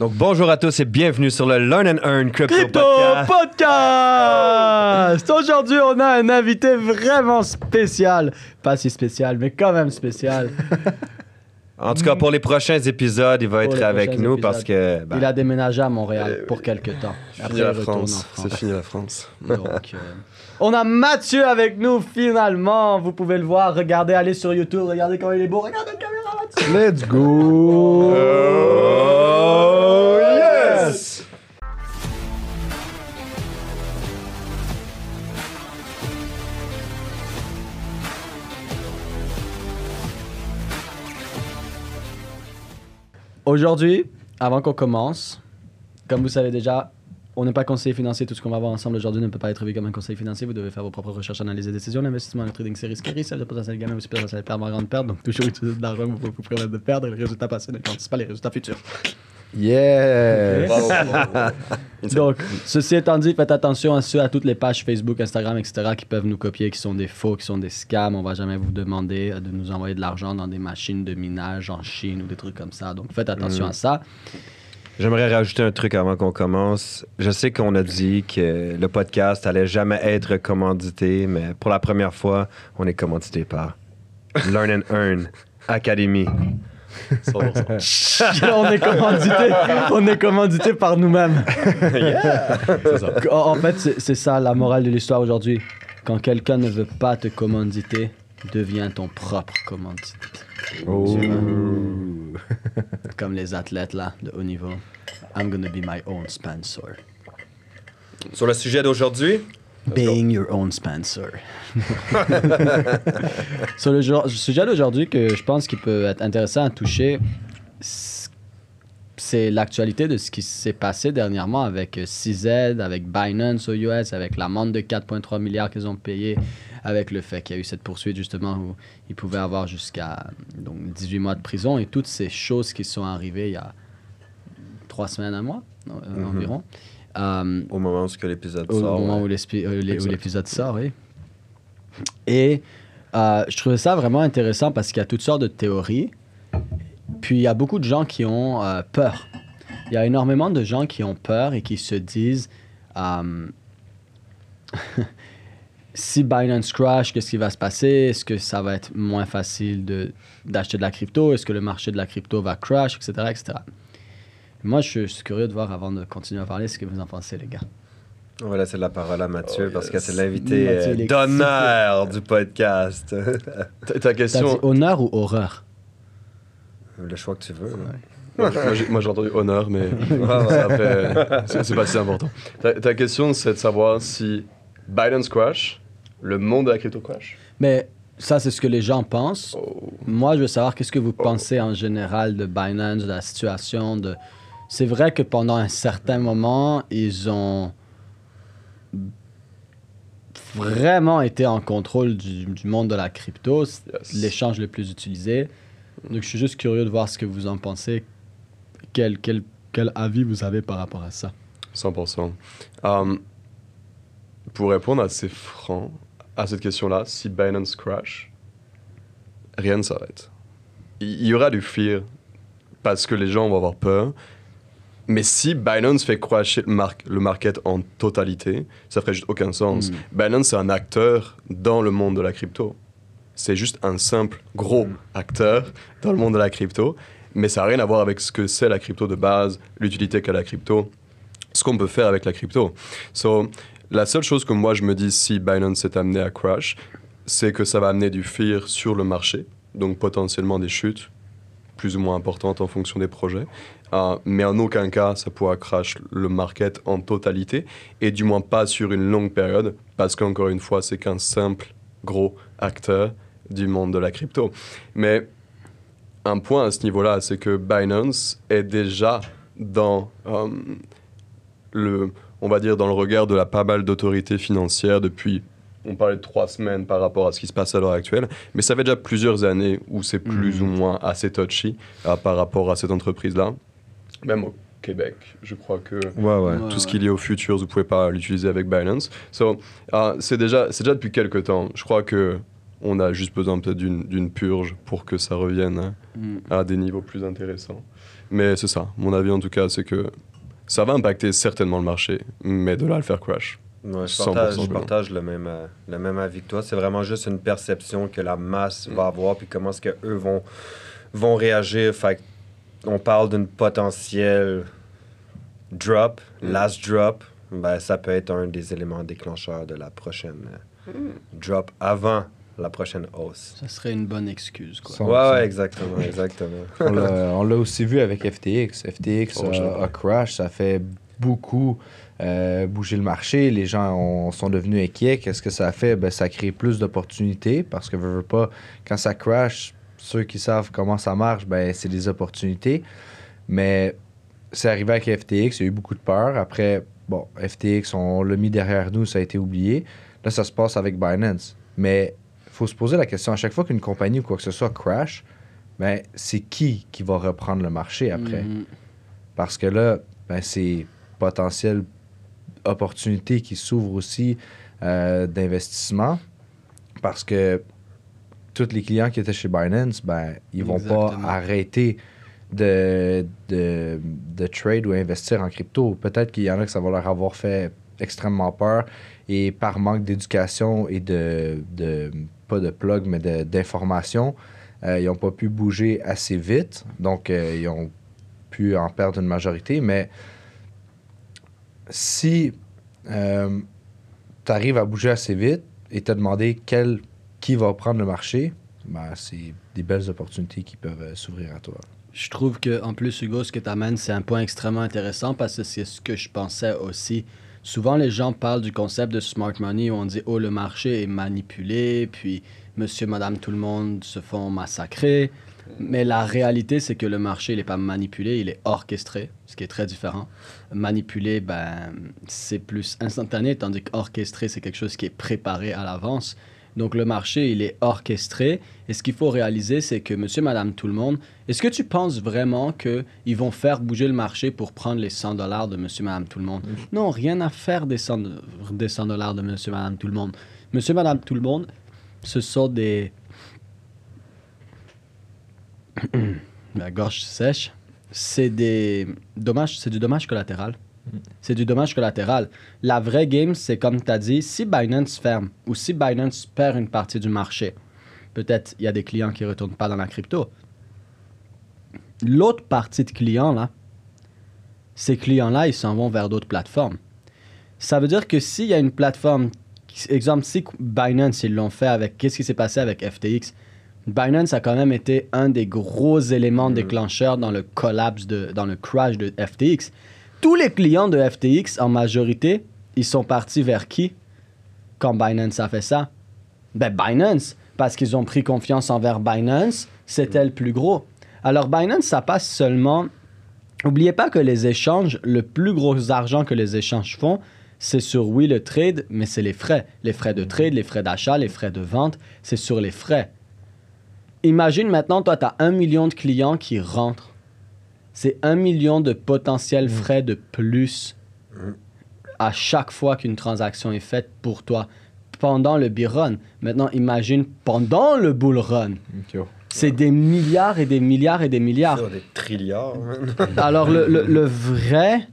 Donc, bonjour à tous et bienvenue sur le Learn and Earn Crypto, Crypto Podcast. Podcast! Aujourd'hui, on a un invité vraiment spécial. Pas si spécial, mais quand même spécial. En tout cas, pour les prochains épisodes, il va Pour être les avec prochains nous épisodes. parce que. ben, Il a déménagé à Montréal pour quelques temps. Fini Après, la retourne en France. France. C'est fini la France. Donc, euh, on a Mathieu avec nous finalement. Vous pouvez le voir. Regardez, allez sur YouTube. Regardez comment il est beau. Regardez la caméra Mathieu. Let's go! Aujourd'hui, avant qu'on commence, comme vous savez déjà, on n'est pas conseiller financier. Tout ce qu'on va voir ensemble aujourd'hui ne peut pas être vu comme un conseil financier. Vous devez faire vos propres recherches, analyses et décisions. L'investissement, le trading, c'est risqué. Ça veut potentiel gagnant, aussi potentiel perdre, grande perte. Donc, toujours utiliser de l'argent pour vous permettre de perdre. Et les résultats passés ne garantissent pas les résultats futurs. Yeah! Donc, ceci étant dit, faites attention à ceux, à toutes les pages Facebook, Instagram, etc., qui peuvent nous copier, qui sont des faux, qui sont des scams. On va jamais vous demander euh, de nous envoyer de l'argent dans des machines de minage en Chine ou des trucs comme ça. Donc, faites attention à ça. J'aimerais rajouter un truc avant qu'on commence. Je sais qu'on a dit que le podcast allait jamais être commandité, mais pour la première fois, on est commandité par Learn and Earn Academy. 100%. on est commandité, on est commandité par nous-mêmes. Ça. En fait, c'est ça la morale de l'histoire aujourd'hui. Quand quelqu'un ne veut pas te commanditer, deviens ton propre commandite. Oh. Comme les athlètes là de haut niveau. I'm gonna be my own sponsor. Sur le sujet d'aujourd'hui, Being your own sponsor. Sur le sujet d'aujourd'hui que je pense qu'il peut être intéressant à toucher, c'est l'actualité de ce qui s'est passé dernièrement avec euh, CZ, avec Binance aux US, avec l'amende de 4,3 milliards qu'ils ont payé, avec le fait qu'il y a eu cette poursuite justement où ils pouvaient avoir jusqu'à donc 18 mois de prison et toutes ces choses qui sont arrivées il y a trois semaines, un mois euh, environ. Euh, au moment où que l'épisode au sort. moment ouais. où euh, l'épisode sort, oui. Et euh, je trouvais ça vraiment intéressant parce qu'il y a toutes sortes de théories. Puis il y a beaucoup de gens qui ont euh, peur. Il y a énormément de gens qui ont peur et qui se disent euh, si Binance crash, qu'est-ce qui va se passer? Est-ce que ça va être moins facile de, d'acheter de la crypto? Est-ce que le marché de la crypto va crash, etc. etc. Moi, je suis curieux de voir avant de continuer à parler ce que vous en pensez, les gars. On va laisser la parole à Mathieu Oh, parce que c'est l'invité il est d'honneur du podcast. Ta, T'as dit question. honneur ou horreur? Le choix que tu veux. hein. Moi, j'ai- moi, j'ai entendu honneur, mais ouais. c'est pas si important. Ta, ta question, c'est de savoir si Binance crash, le monde de la crypto crash? Mais ça, c'est ce que les gens pensent. Oh. Moi, je veux savoir qu'est-ce que vous pensez en général de Binance, de la situation. De... C'est vrai que pendant un certain moment, ils ont vraiment été en contrôle du, du monde de la crypto. Yes. l'échange le plus utilisé. Donc, je suis juste curieux de voir ce que vous en pensez. Quel, quel, quel avis vous avez par rapport à ça? 100%. Um, pour répondre assez franc à cette question-là, si Binance crash, rien ne s'arrête. Il il y aura du fear parce que les gens vont avoir peur. Mais si Binance fait crasher le, mar- le market en totalité, ça ferait juste aucun sens. Mm. Binance, c'est un acteur dans le monde de la crypto. C'est juste un simple gros acteur dans le monde de la crypto. Mais ça n'a rien à voir avec ce que c'est la crypto de base, l'utilité qu'a la crypto, ce qu'on peut faire avec la crypto. So, la seule chose que moi je me dis si Binance est amené à crash, c'est que ça va amener du fear sur le marché, donc potentiellement des chutes plus ou moins importantes en fonction des projets. Euh, mais en aucun cas, ça pourra crash le market en totalité, et du moins pas sur une longue période, parce qu'encore une fois, c'est qu'un simple gros acteur du monde de la crypto. Mais un point à ce niveau-là, c'est que Binance est déjà dans euh, le, on va dire, dans le regard de la pas mal d'autorités financières depuis, on parlait de trois semaines par rapport à ce qui se passe à l'heure actuelle, mais ça fait déjà plusieurs années où c'est plus ou moins assez touchy euh, par rapport à cette entreprise-là. Même au Québec, je crois que Ouais, ouais. Ouais, tout ce qui est lié au futures, vous pouvez pas l'utiliser avec Binance. So, euh, c'est déjà, c'est déjà depuis quelques temps. Je crois que on a juste besoin peut-être d'une d'une purge pour que ça revienne hein, Mm. à des niveaux plus intéressants. Mais c'est ça, mon avis en tout cas, c'est que ça va impacter certainement le marché, mais de là à le faire crash. Ouais, je 100% partage, je de partage le, même, euh, le même avis que toi. C'est vraiment juste une perception que la masse va avoir, puis comment est-ce qu'eux vont, vont réagir. Fait que on parle d'une potentielle drop, Mm. last drop. Ben, ça peut être un des éléments déclencheurs de la prochaine euh, drop avant la prochaine hausse. Ça serait une bonne excuse, quoi. Ouais, ouais, exactement, exactement. On l'a aussi vu avec FTX. FTX Oh, a- crash, ça fait beaucoup euh, bouger le marché. Les gens ont- sont devenus inquiets. Qu'est-ce que ça fait? Ben, ça crée plus d'opportunités parce que, veux, veux pas, quand ça crash, ceux qui savent comment ça marche, ben, c'est des opportunités. Mais c'est arrivé avec FTX, il y a eu beaucoup de peur. Après, bon, FTX, on l'a mis derrière nous, ça a été oublié. Là, ça se passe avec Binance. Mais il faut se poser la question, à chaque fois qu'une compagnie ou quoi que ce soit crash, ben, c'est qui qui va reprendre le marché après? Mhm. Parce que là, ben, c'est potentielle opportunité qui s'ouvre aussi euh, d'investissement. Parce que tous les clients qui étaient chez Binance, ben, ils vont Exactement. pas arrêter de, de, de trade ou investir en crypto. Peut-être qu'il y en a que ça va leur avoir fait extrêmement peur et par manque d'éducation et de, de pas de plug, mais d'information, euh, ils n'ont pas pu bouger assez vite. Donc, euh, ils ont pu en perdre une majorité. Mais si tu arrives à bouger assez vite et te demander quel, qui va prendre le marché, ben, c'est des belles opportunités qui peuvent euh, s'ouvrir à toi. Je trouve que en plus, Hugo, ce que tu amènes, c'est un point extrêmement intéressant parce que c'est ce que je pensais aussi. Souvent, les gens parlent du concept de smart money où on dit Oh, le marché est manipulé, puis monsieur, madame, tout le monde se font massacrer. Mais la réalité, c'est que le marché, il n'est pas manipulé, il est orchestré, ce qui est très différent. Manipulé, ben, c'est plus instantané, tandis qu'orchestré, c'est quelque chose qui est préparé à l'avance. Donc le marché, il est orchestré. Et ce qu'il faut réaliser, c'est que monsieur, madame, tout le monde, est-ce que tu penses vraiment qu'ils vont faire bouger le marché pour prendre les 100 dollars de monsieur, madame, tout le monde? Non, rien à faire des 100 des 100 dollars de monsieur, madame, tout le monde. Monsieur, madame, tout le monde, ce sont des... La gorge sèche. C'est des dommages, c'est du dommage collatéral. C'est du dommage collatéral. La vraie game, c'est comme tu as dit, si Binance ferme ou si Binance perd une partie du marché, peut-être il y a des clients qui ne retournent pas dans la crypto. L'autre partie de clients, là, ces clients-là, ils s'en vont vers d'autres plateformes. Ça veut dire que s'il y a une plateforme, exemple, si Binance, ils l'ont fait avec, qu'est-ce qui s'est passé avec FTX Binance a quand même été un des gros éléments déclencheurs dans le collapse, de, dans le crash de FTX. Tous les clients de FTX, en majorité, ils sont partis vers qui? Quand Binance a fait ça? Ben Binance, parce qu'ils ont pris confiance envers Binance, c'était le plus gros. Alors Binance, ça passe seulement... N'oubliez pas que les échanges, le plus gros argent que les échanges font, c'est sur, oui, le trade, mais c'est les frais. Les frais de trade, les frais d'achat, les frais de vente, c'est sur les frais. Imagine maintenant, toi, tu as un million de clients qui rentrent. C'est un million de potentiels frais de plus à chaque fois qu'une transaction est faite pour toi pendant le bull run. Maintenant, imagine pendant le bull run. C'est des milliards et des milliards et des milliards. Des trilliards. Alors, le, le- le vrai.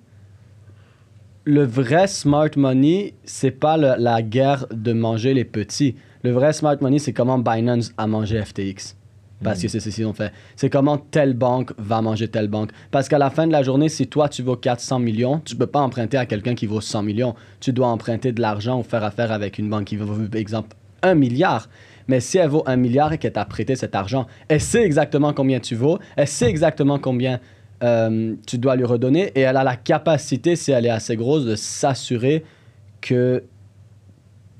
Le vrai smart money, c'est pas le- la guerre de manger les petits. Le vrai smart money, c'est comment Binance a mangé FTX. Parce que c'est ce qu'ils ont fait. C'est comment telle banque va manger telle banque. Parce qu'à la fin de la journée, si toi, tu vaux 400 millions, tu peux pas emprunter à quelqu'un qui vaut 100 millions. Tu dois emprunter de l'argent ou faire affaire avec une banque qui vaut, par exemple, 1 milliard. Mais si elle vaut 1 milliard et qu'elle t'a prêté cet argent, elle sait exactement combien tu vaux, elle sait exactement combien euh, tu dois lui redonner et elle a la capacité, si elle est assez grosse, de s'assurer que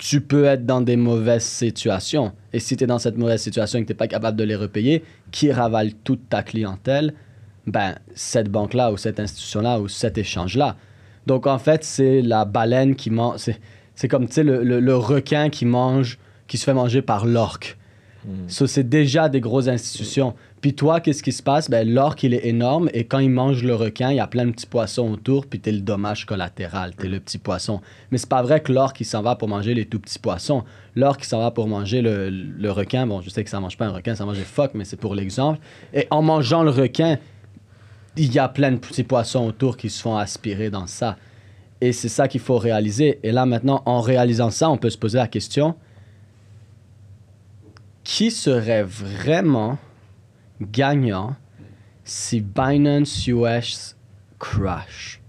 tu peux être dans des mauvaises situations. Et si tu es dans cette mauvaise situation et que tu n'es pas capable de les repayer, qui ravale toute ta clientèle, ben, cette banque-là ou cette institution-là ou cet échange-là. Donc, en fait, c'est la baleine qui mange. C'est, c'est comme, tu sais, le, le- le requin qui mange, qui se fait manger par l'orque. Ça, c'est déjà des grosses institutions. Puis toi, qu'est-ce qui se passe? Ben, l'orque, il est énorme et quand il mange le requin, il y a plein de petits poissons autour, puis t'es le dommage collatéral, t'es le petit poisson. Mais c'est pas vrai que l'orque, il s'en va pour manger les tout petits poissons. L'orque, il s'en va pour manger le, le requin. Bon, je sais que ça mange pas un requin, ça mange des phoques, mais c'est pour l'exemple. Et en mangeant le requin, il y a plein de petits poissons autour qui se font aspirer dans ça. Et c'est ça qu'il faut réaliser. Et là, maintenant, en réalisant ça, on peut se poser la question qui serait vraiment gagnant si Binance US crash?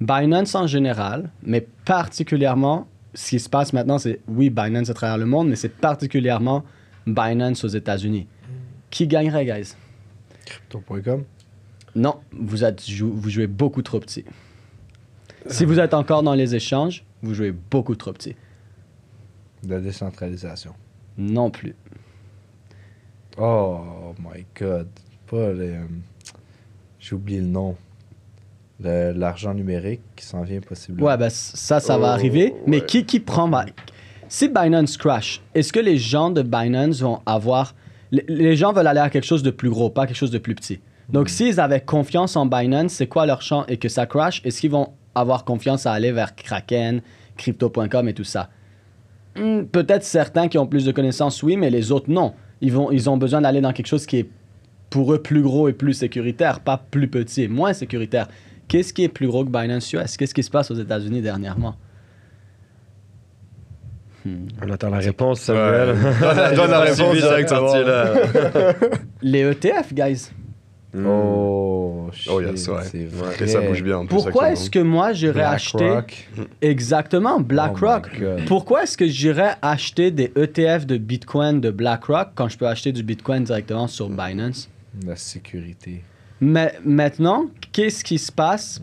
Binance en général, mais particulièrement, ce qui se passe maintenant, c'est oui, Binance à travers le monde, mais c'est particulièrement Binance aux États-Unis. Qui gagnerait, guys? Crypto.com. Non, vous, êtes, vous jouez beaucoup trop petit. Si vous êtes encore dans les échanges, vous jouez beaucoup trop petit. La décentralisation. Non plus. Oh my god. Pas le. euh, J'ai oublié le nom. Le- L'argent numérique qui s'en vient possiblement. Ouais, ben ça, ça va Oh, arriver. Mais qui, qui prend... Si Binance crash, est-ce que les gens de Binance vont avoir... Les, les gens veulent aller à quelque chose de plus gros, pas quelque chose de plus petit? Donc, s'ils avaient confiance en Binance, c'est quoi leur champ et que ça crash, est-ce qu'ils vont avoir confiance à aller vers Kraken, Crypto.com et tout ça? Hmm, Peut-être certains qui ont plus de connaissances, oui, mais les autres, non. Ils, vont, ils ont besoin d'aller dans quelque chose qui est pour eux plus gros et plus sécuritaire, pas plus petit et moins sécuritaire. Qu'est-ce qui est plus gros que Binance US? Qu'est-ce qui se passe aux États-Unis dernièrement? On attend la réponse, Samuel. Donne la- donne la réponse directement. Les ETF, guys. Oh, Oh, yes, ouais. c'est vrai. Et ça bouge bien en plus. Pourquoi est-ce que moi j'irais acheter BlackRock. exactement BlackRock Oh. Pourquoi est-ce que j'irais acheter des ETF de Bitcoin de BlackRock quand je peux acheter du Bitcoin directement sur Binance? La sécurité. Mais maintenant, qu'est-ce qui se passe?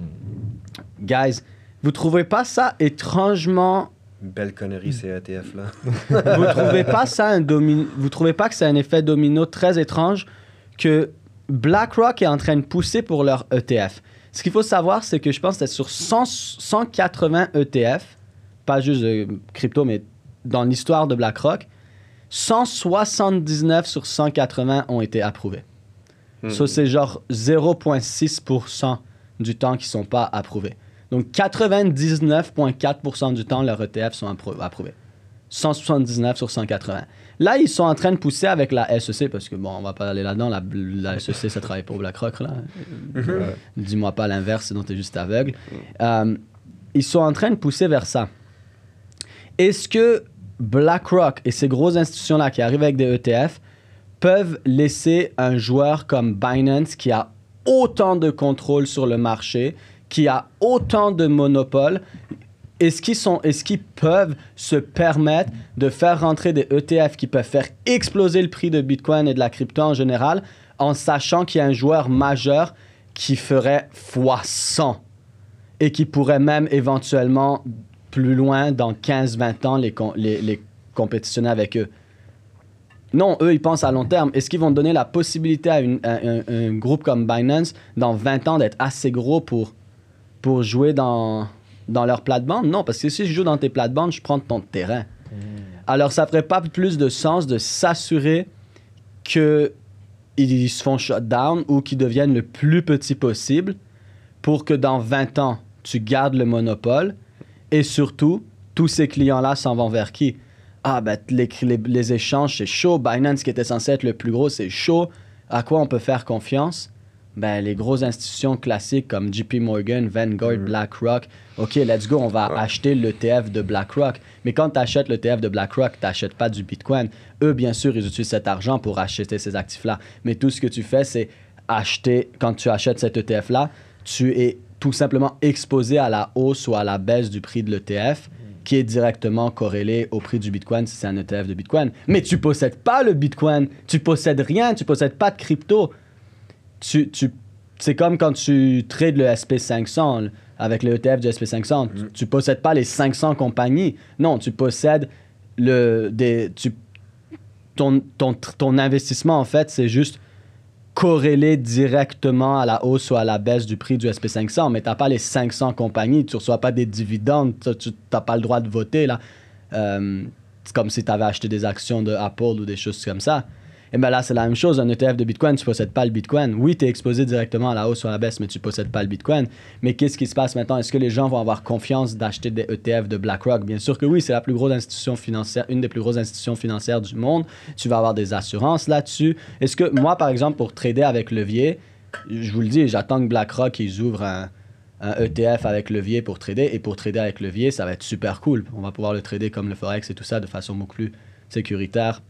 Guys, vous trouvez pas ça étrangement Belle connerie, ces ETF là. vous trouvez pas ça un domi- vous trouvez pas que c'est un effet domino très étrange que BlackRock est en train de pousser pour leur ETF. Ce qu'il faut savoir, c'est que je pense que c'est sur 100 180 ETF, pas juste de crypto, mais dans l'histoire de BlackRock, 179 sur 180 ont été approuvés. Hmm. Ça, c'est genre 0,6% du temps qui sont pas approuvés. Donc 99,4% du temps, leurs ETF sont appro- approuvés. 179 sur 180. Là, ils sont en train de pousser avec la SEC, parce que bon, on va pas aller là-dedans, la, la SEC, ça travaille pour BlackRock, là. Euh, Dis-moi pas l'inverse, sinon t'es juste aveugle. Euh, ils sont en train de pousser vers ça. Est-ce que BlackRock et ces grosses institutions-là qui arrivent avec des ETF peuvent laisser un joueur comme Binance qui a autant de contrôle sur le marché, qui a autant de monopole, est-ce qu'ils sont, est-ce qu'ils peuvent se permettre de faire rentrer des ETF qui peuvent faire exploser le prix de Bitcoin et de la crypto en général, en sachant qu'il y a un joueur majeur qui ferait x100 et qui pourrait même éventuellement plus loin dans 15-20 ans les, les, les compétitionner avec eux? Non, eux, ils pensent à long terme. Est-ce qu'ils vont donner la possibilité à un, un groupe comme Binance dans 20 ans d'être assez gros pour, pour jouer dans, dans leur plate-bande? Non, parce que si je joue dans tes plates-bandes, je prends ton terrain. Alors, ça ferait pas plus de sens de s'assurer qu'ils se font shut down ou qu'ils deviennent le plus petit possible pour que dans 20 ans, tu gardes le monopole et surtout, tous ces clients-là s'en vont vers qui? Ah, ben, les, les, les échanges, c'est chaud. Binance, qui était censé être le plus gros, c'est chaud. À quoi on peut faire confiance? Ben, les grosses institutions classiques comme JP Morgan, Vanguard, BlackRock. OK, let's go, on va acheter l'ETF de BlackRock. Mais quand tu achètes l'ETF de BlackRock, tu n'achètes pas du Bitcoin. Eux, bien sûr, ils utilisent cet argent pour acheter ces actifs-là. Mais tout ce que tu fais, c'est acheter, quand tu achètes cet ETF-là, tu es tout simplement exposé à la hausse ou à la baisse du prix de l'ETF qui est directement corrélé au prix du Bitcoin si c'est un ETF de Bitcoin. Mais tu possèdes pas le Bitcoin, tu possèdes rien, tu possèdes pas de crypto. Tu, tu, c'est comme quand tu trades le SP500 avec le ETF du SP500. Tu, tu possèdes pas les 500 compagnies. Non, tu possèdes le, des, tu, ton, ton, ton investissement, en fait, c'est juste corrélé directement à la hausse ou à la baisse du prix du SP500, mais tu n'as pas les 500 compagnies, tu ne reçois pas des dividendes, tu n'as pas le droit de voter. là. Euh, c'est comme si tu avais acheté des actions de Apple ou des choses comme ça. Et bien là, c'est la même chose. Un ETF de Bitcoin, tu possèdes pas le Bitcoin. Oui, tu es exposé directement à la hausse ou à la baisse, mais tu possèdes pas le Bitcoin. Mais qu'est-ce qui se passe maintenant? Est-ce que les gens vont avoir confiance d'acheter des ETF de BlackRock? Bien sûr que oui, c'est la plus grosse institution financière, une des plus grosses institutions financières du monde. Tu vas avoir des assurances là-dessus. Est-ce que moi, par exemple, pour trader avec levier, je vous le dis, j'attends que BlackRock ils ouvrent un, un ETF avec levier pour trader. Et pour trader avec levier, ça va être super cool. On va pouvoir le trader comme le Forex et tout ça de façon beaucoup plus sécuritaire.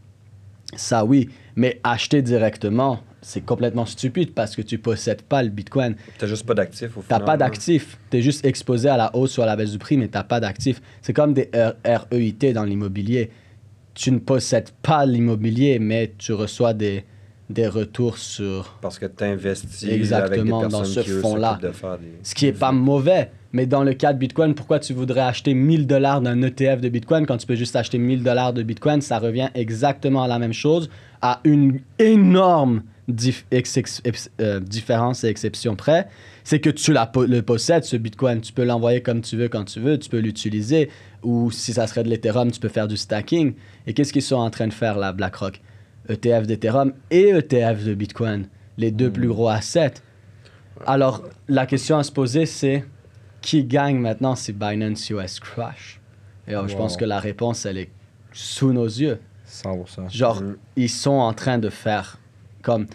Ça, oui. Mais acheter directement, c'est complètement stupide parce que tu possèdes pas le Bitcoin. T'as juste pas d'actifs au T'as final. pas hein. d'actifs. Tu es juste exposé à la hausse ou à la baisse du prix, mais t'as pas d'actifs. C'est comme des REIT dans l'immobilier. Tu ne possèdes pas l'immobilier, mais tu reçois des, des retours sur Parce que t'investis Exactement, avec des dans personnes ce qui, eux, fonds-là. des... ce qui est pas mauvais. Mais dans le cas de Bitcoin, pourquoi tu voudrais acheter 1000 dollars d'un ETF de Bitcoin quand tu peux juste acheter 1000 dollars de Bitcoin? Ça revient exactement à la même chose, à une énorme dif- euh, différence et exception près. C'est que tu la po- le possèdes, ce Bitcoin. Tu peux l'envoyer comme tu veux, quand tu veux. Tu peux l'utiliser. Ou si ça serait de l'Ethereum, tu peux faire du stacking. Et qu'est-ce qu'ils sont en train de faire là, BlackRock? ETF d'Ethereum et ETF de Bitcoin. Les deux plus gros assets. Alors, la question à se poser, c'est qui gagne maintenant si Binance US crash Et alors, je pense que la réponse, elle est sous nos yeux. 100%. Genre, ils sont en train de faire comme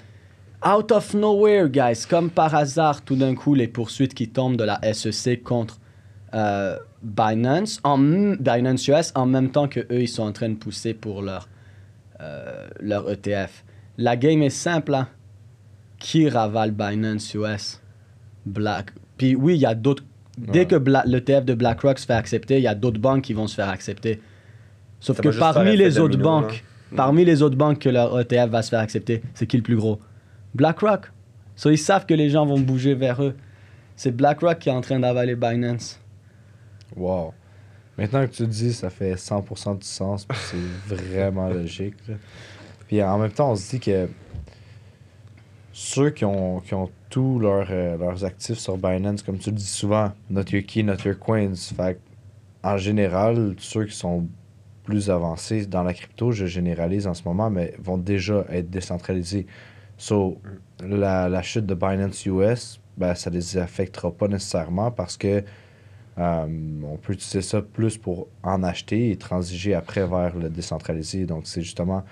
out of nowhere, guys, comme par hasard, tout d'un coup, les poursuites qui tombent de la SEC contre euh, Binance, en, Binance US, en même temps que eux, ils sont en train de pousser pour leur, euh, leur ETF. La game est simple, hein. Qui ravale Binance US Black. Puis oui, il y a d'autres. Dès que Bla- l'ETF de BlackRock se fait accepter, il y a d'autres banques qui vont se faire accepter. Sauf Ça que va juste parmi faire les autres domino, là. banques, parmi les autres banques que leur ETF va se faire accepter, c'est qui le plus gros? BlackRock. So, ils savent que les gens vont bouger vers eux. C'est BlackRock qui est en train d'avaler Binance. Wow. Maintenant que tu le dis, ça fait 100% du sens, puis c'est vraiment logique. là. Puis en même temps, on se dit que ceux qui ont, qui ont tous leurs, euh, leurs actifs sur Binance, comme tu le dis souvent, not your key, not your coins. Fait en général, ceux qui sont plus avancés dans la crypto, je généralise en ce moment, mais vont déjà être décentralisés. So, la, la chute de Binance US, ben, ça les affectera pas nécessairement parce que euh, on peut utiliser ça plus pour en acheter et transiger après vers le décentralisé. Donc, c'est justement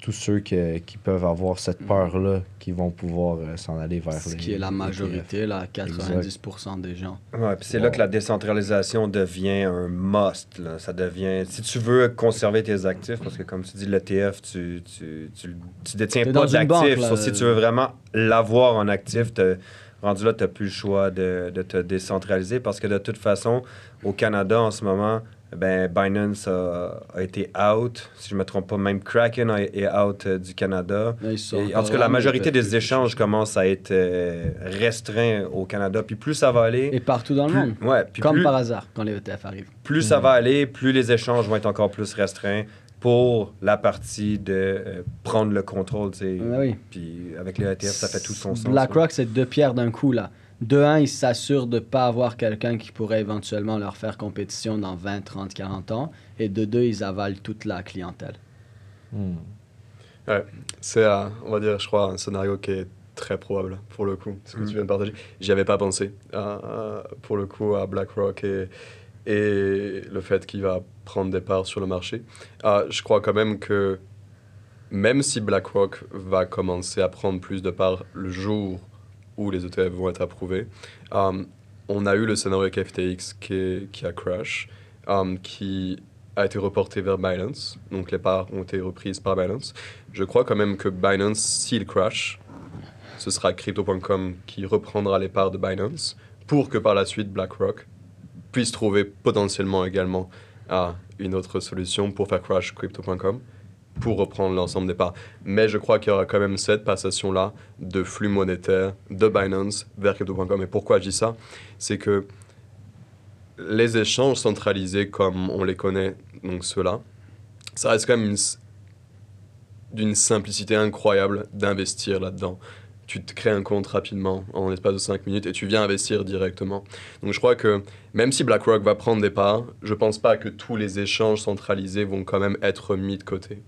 tous ceux que- qui peuvent avoir cette peur-là qui vont pouvoir euh, s'en aller vers Ce les- qui est la majorité, là, 90% des gens. Ouais, puis c'est Wow. là que la décentralisation devient un must. Là. Ça devient. Si tu veux conserver tes actifs, parce que comme tu dis, l'ETF, tu, tu, tu, tu détiens T'es pas banque, d'actifs. si tu veux vraiment l'avoir en actif, t'as- rendu là, tu n'as plus le choix de, de te décentraliser parce que de toute façon, au Canada en ce moment, ben, Binance a, a été out. Si je ne me trompe pas, même Kraken a- est out euh, du Canada. Et en tout cas, la majorité des échanges commencent à être euh, restreints au Canada. Puis plus ça va aller, Et partout dans le monde. ouais, puis Comme plus, par hasard, quand les ETF arrivent. plus ça va aller, plus les échanges vont être encore plus restreints pour la partie de euh, prendre le contrôle. oui. Puis avec les ETF, ça fait tout son sens. BlackRock, c'est deux pierres d'un coup, là. De un, ils s'assurent de ne pas avoir quelqu'un qui pourrait éventuellement leur faire compétition dans 20, 30, 40 ans. Et de deux, ils avalent toute la clientèle. Hmm. C'est, euh, on va dire, je crois, un scénario qui est très probable pour le coup, ce que tu viens de partager. J'y avais pas pensé, euh, pour le coup, à BlackRock et, et le fait qu'il va prendre des parts sur le marché. Euh, je crois quand même que même si BlackRock va commencer à prendre plus de parts le jour où les ETF vont être approuvés, euh, on a eu le scénario avec FTX qui, qui a crash, euh, qui a été reporté vers Binance. Donc les parts ont été reprises par Binance. Je crois quand même que Binance, s'il crash, ce sera Crypto.com qui reprendra les parts de Binance pour que par la suite BlackRock puisse trouver potentiellement également ah, une autre solution pour faire crash Crypto.com pour reprendre l'ensemble des parts. Mais je crois qu'il y aura quand même cette passation-là de flux monétaire de Binance vers Crypto.com. Et pourquoi je dis ça? C'est que les échanges centralisés comme on les connaît, donc ceux-là, ça reste quand même d'une simplicité incroyable d'investir là-dedans. Tu te crées un compte rapidement, en l'espace de 5 minutes, et tu viens investir directement. Donc je crois que même si BlackRock va prendre des parts, je pense pas que tous les échanges centralisés vont quand même être mis de côté.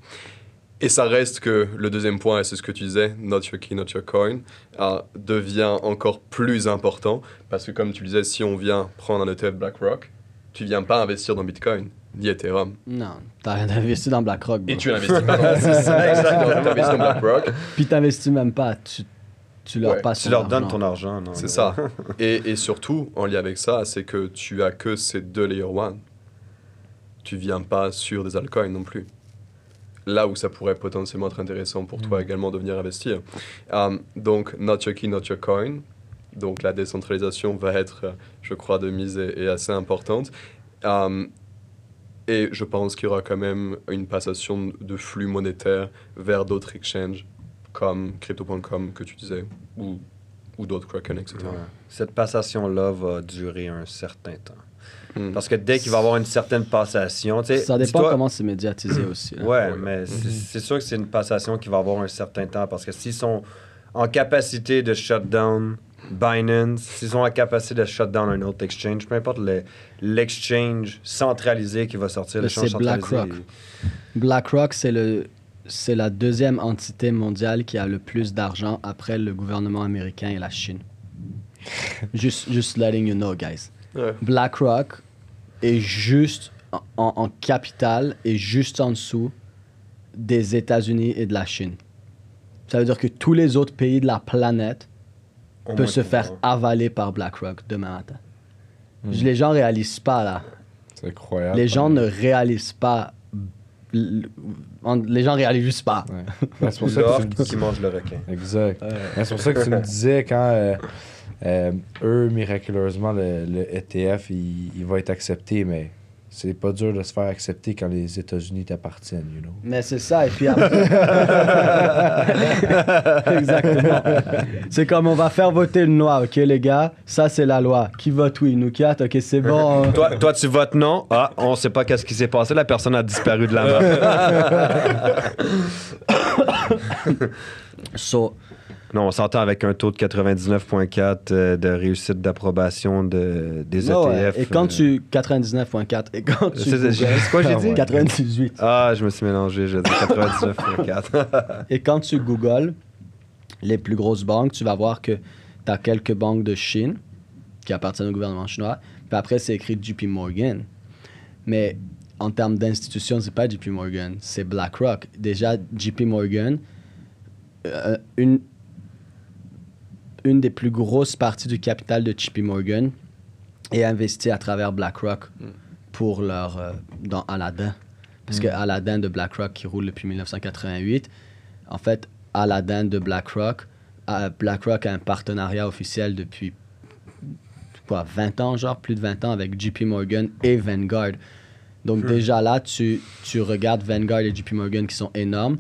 Et ça reste que le deuxième point, et c'est ce que tu disais, not your key, not your coin, euh, devient encore plus important parce que comme tu disais, si on vient prendre un ETF BlackRock, tu viens pas investir dans Bitcoin ni Ethereum. Non, t'as rien investi dans BlackRock. bro. Et tu n'investis pas dans, ça, exactement, tu investis dans BlackRock. Puis t'investis même pas. Tu, tu leur Ouais, passes Tu leur donnes ton argent. C'est ça. Et, et surtout, en lien avec ça, c'est que tu as que ces deux layer one. Tu viens pas sur des altcoins non plus. Là où ça pourrait potentiellement être intéressant pour toi également de venir investir. Euh, donc, not your key, not your coin. Donc, la décentralisation va être, je crois, de mise et, et assez importante. Euh, et je pense qu'il y aura quand même une passation de flux monétaires vers d'autres exchanges comme crypto.com que tu disais ou, ou d'autres Kraken, etc. Ouais. Cette passation-là va durer un certain temps. Mm. Parce que dès qu'il va y avoir une certaine passation, tu sais, Ça dépend comment c'est médiatisé aussi. là. Ouais, Ouais. mais c'est c'est sûr que c'est une passation qui va avoir un certain temps parce que s'ils sont en capacité de shut down Binance, s'ils sont en capacité de shut down un autre exchange, peu importe le- l'exchange centralisé qui va sortir, Mais l'échange c'est centralisé. BlackRock. BlackRock, c'est le c'est la deuxième entité mondiale qui a le plus d'argent après le gouvernement américain et la Chine. juste, juste letting you know, guys. Ouais. BlackRock est juste en, capital et juste en dessous des États-Unis et de la Chine. Ça veut dire que tous les autres pays de la planète peuvent se faire avaler par BlackRock demain matin. Les gens réalisent pas là. C'est incroyable. Les gens ne réalisent pas. Les gens réalisent juste pas. Ouais. Ben, c'est pour ça que tu me qui mange le requin. Exact. Ben, c'est pour ça que tu me disais quand euh, euh, eux, miraculeusement, le, le ETF, il, il va être accepté, mais c'est pas dur de se faire accepter quand les États-Unis t'appartiennent, you know? Mais c'est ça, et puis après. Exactement. C'est comme on va faire voter une loi, ok, les gars? Ça, c'est la loi. Qui vote oui? Nous quatre, ok, c'est bon. Toi, toi, tu votes non? Ah, on sait pas qu'est-ce qui s'est passé. La personne a disparu de la map. So, non, on s'entend avec un taux de 99,4 euh, de réussite d'approbation de, des ouais, ouais. ETF. Et quand euh, tu. 99.4. Et quand tu. C'est quoi j'ai dit? 98. Ah, je me suis mélangé. J'ai dit 99,4. Et quand tu googles les plus grosses banques, tu vas voir que tu as quelques banques de Chine qui appartiennent au gouvernement chinois. Puis après, c'est écrit JP Morgan. Mais en termes d'institution, c'est pas JP Morgan, c'est BlackRock. Déjà, JP Morgan, euh, une, une des plus grosses parties du capital de JP Morgan est investie à travers BlackRock pour leur euh, dans Aladdin. Parce que Aladdin de BlackRock qui roule depuis 1988, en fait, Aladdin de BlackRock, BlackRock a un partenariat officiel depuis quoi, 20 ans, genre plus de 20 ans avec JP Morgan et Vanguard. Donc déjà là, tu, tu regardes Vanguard et JP Morgan qui sont énormes.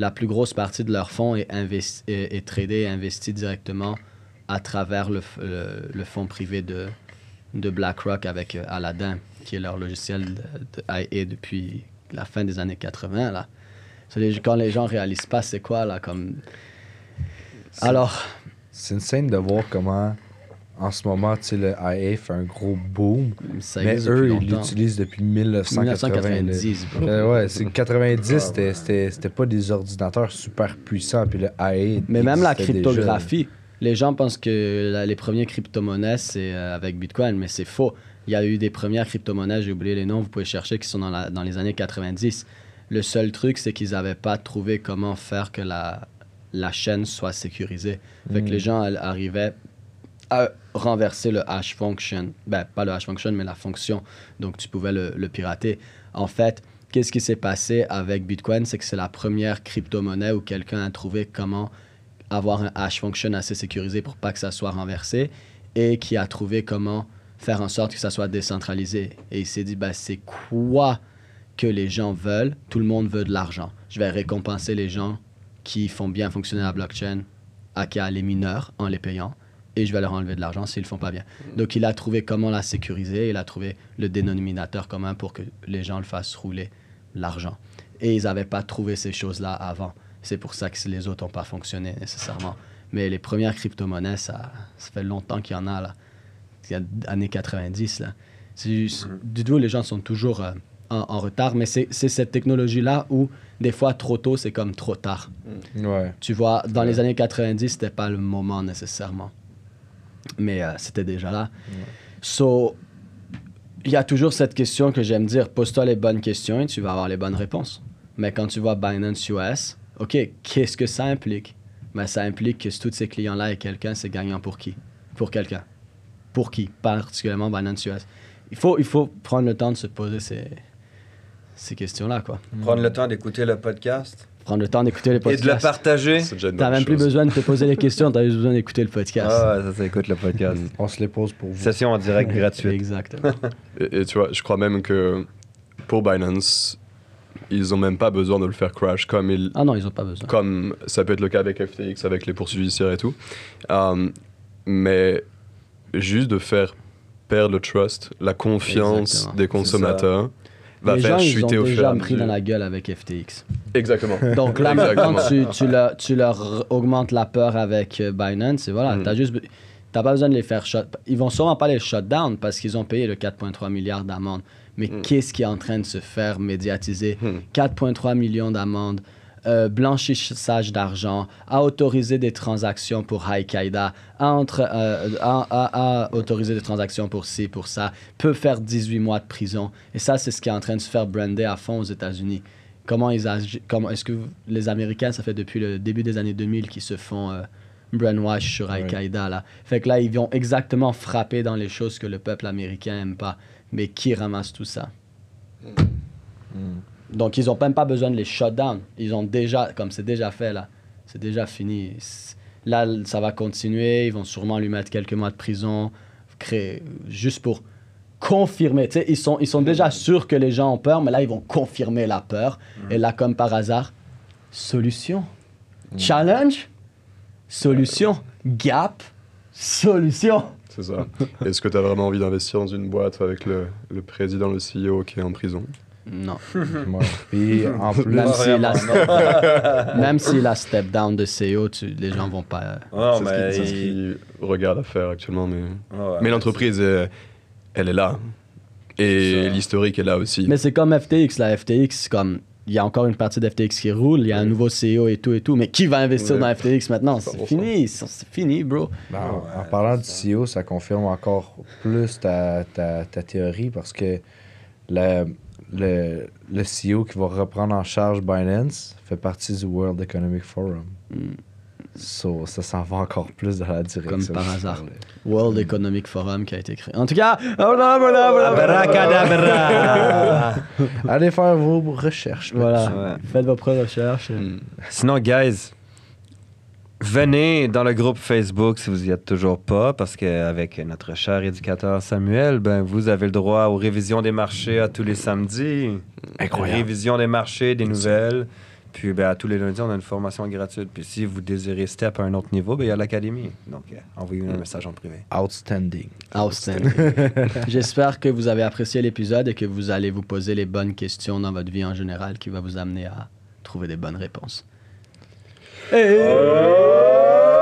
La plus grosse partie de leur fonds est, investi, est, est tradée et investie directement à travers le, f- le, le fonds privé de, de BlackRock avec euh, Aladdin, qui est leur logiciel de, de IA depuis la fin des années 80. Là. Les- quand les gens réalisent pas c'est quoi, là, comme... Alors, C'est insane de voir comment, en ce moment, tu sais, le IA fait un gros boom. ça mais eux, ils l'utilisent depuis 1980. 1990, bro. Euh, ouais, c'est 90, c'était- pas des ordinateurs super puissants, puis le IA. Mais même la cryptographie, les gens pensent que la- les premières crypto-monnaies, c'est euh, avec Bitcoin, mais c'est faux. Il y a eu des premières crypto-monnaies, j'ai oublié les noms, vous pouvez chercher, qui sont dans, la- dans les années 90. Le seul truc, c'est qu'ils n'avaient pas trouvé comment faire que la, la chaîne soit sécurisée. Fait que Mm. les gens arrivaient à renverser le hash function. Ben, pas le hash function, mais la fonction. Donc, tu pouvais le, pirater. En fait, qu'est-ce qui s'est passé avec Bitcoin? C'est que c'est la première crypto-monnaie où quelqu'un a trouvé comment avoir un hash function assez sécurisé pour pas que ça soit renversé et qui a trouvé comment faire en sorte que ça soit décentralisé. Et il s'est dit, ben, c'est quoi que les gens veulent? Tout le monde veut de l'argent. Je vais récompenser les gens qui font bien fonctionner la blockchain, aka les mineurs, en les payant, et je vais leur enlever de l'argent s'ils le font pas bien. Donc il a trouvé comment la sécuriser, il a trouvé le dénominateur commun pour que les gens le fassent rouler l'argent. Et ils n'avaient pas trouvé ces choses-là avant. C'est pour ça que les autres n'ont pas fonctionné nécessairement. Mais les premières crypto-monnaies, ça, ça fait longtemps qu'il y en a, là. Il y a années 90, là. C'est juste- Du tout, les gens sont toujours euh, en, en retard, mais c'est c'est cette technologie-là où des fois trop tôt, c'est comme trop tard. Ouais. Tu vois, dans les années 90, c'était pas le moment nécessairement. Mais euh, c'était déjà là. So, il y a toujours cette question que j'aime dire pose-toi les bonnes questions et tu vas avoir les bonnes réponses. Mais quand tu vois Binance US, OK, qu'est-ce que ça implique? Ben, Ça implique que tous ces clients-là et quelqu'un, c'est gagnant pour qui? Pour quelqu'un. Pour qui? Particulièrement Binance US. Il faut, il faut prendre le temps de se poser ces, ces questions-là, quoi. Prendre le temps d'écouter le podcast Prendre le temps d'écouter les et podcasts. de le partager. T'as même plus chose. besoin de te poser les questions, t'as juste besoin d'écouter le podcast. Ah, ouais, ça, ça écoute le podcast. On se les pose pour vous. Session en direct gratuite. Exactement. Et, et tu vois, je crois même que pour Binance, ils ont même pas besoin de le faire crash comme ils, Ah non, ils ont pas besoin. comme ça peut être le cas avec FTX, avec les poursuites judiciaires et tout. Euh, mais juste de faire perdre le trust, la confiance Exactement. des consommateurs, va les faire gens, ils chuter ont au fur et déjà pris dans la gueule avec FTX. Exactement. Donc là, Exactement. maintenant, tu, tu, leur, tu leur augmentes la peur avec euh, Binance. Et voilà, Mhm. t'as juste... T'as pas besoin de les faire shut... Ils vont sûrement pas les shut down parce qu'ils ont payé le 4,3 milliards d'amendes. Mais Mhm. qu'est-ce qui est en train de se faire médiatiser? Mhm. 4,3 millions d'amendes, euh, blanchissage d'argent, à autoriser des transactions pour Al-Qaïda, à, euh, à- à- à autoriser des transactions pour ci, pour ça, peut faire 18 mois de prison. Et ça, c'est ce qui est en train de se faire brander à fond aux États-Unis. Comment ils agi- comment est-ce que vous- les Américains, ça fait depuis le début des années 2000 qu'ils se font euh, brainwash sur Al-Qaïda là. Fait que là, ils vont exactement frapper dans les choses que le peuple américain aime pas. Mais qui ramasse tout ça? Donc ils ont même pas besoin de les shut down. Ils ont déjà, comme c'est déjà fait là, c'est déjà fini. Là, ça va continuer. Ils vont sûrement lui mettre quelques mois de prison, créer juste pour confirmer. Tu sais, ils sont, ils sont déjà sûrs que les gens ont peur, mais là, ils vont confirmer la peur. Et là, comme par hasard, solution. Challenge, solution. Gap, solution. C'est ça. Est-ce que tu as vraiment envie d'investir dans une boîte avec le, le président, le CEO qui est en prison? Non. Puis en plus, Même s'il a, même s'il a step down de CEO, tu- les gens vont pas. euh, Non, c'est ce mais. ce il- qu'ils regardent à faire actuellement. Mais, Ouais, mais l'entreprise, euh, elle est là. Et l'historique est là aussi. Mais c'est comme FTX, la FTX, comme il y a encore une partie d'FTX qui roule, il y a un nouveau CEO et tout et tout, mais qui va investir Ouais. dans FTX maintenant? C'est fini, c'est fini, bro. Ben, en- Ouais, en parlant du CEO, ça confirme encore plus ta, ta, ta théorie parce que le, le, le CEO qui va reprendre en charge Binance fait partie du World Economic Forum. Mm. So, ça s'en va encore plus dans la direction. Comme par hasard. World Economic Forum qui a été créé. En tout cas, voilà, voilà, voilà, Abracadabra! Allez faire vos recherches. voilà. Ouais. Faites vos propres recherches. Mm. Sinon, guys, venez dans le groupe Facebook si vous y êtes toujours pas, parce qu'avec notre cher éducateur Samuel, ben, vous avez le droit aux révisions des marchés à tous les samedis. Incroyable. Révision des marchés, des nouvelles. Puis ben, à tous les lundis, on a une formation gratuite. Puis si vous désirez step à un autre niveau, ben, il y a l'académie. Donc, euh, envoyez-nous un message en privé. Outstanding. Outstanding. J'espère que vous avez apprécié l'épisode et que vous allez vous poser les bonnes questions dans votre vie en général qui va vous amener à trouver des bonnes réponses. Yes!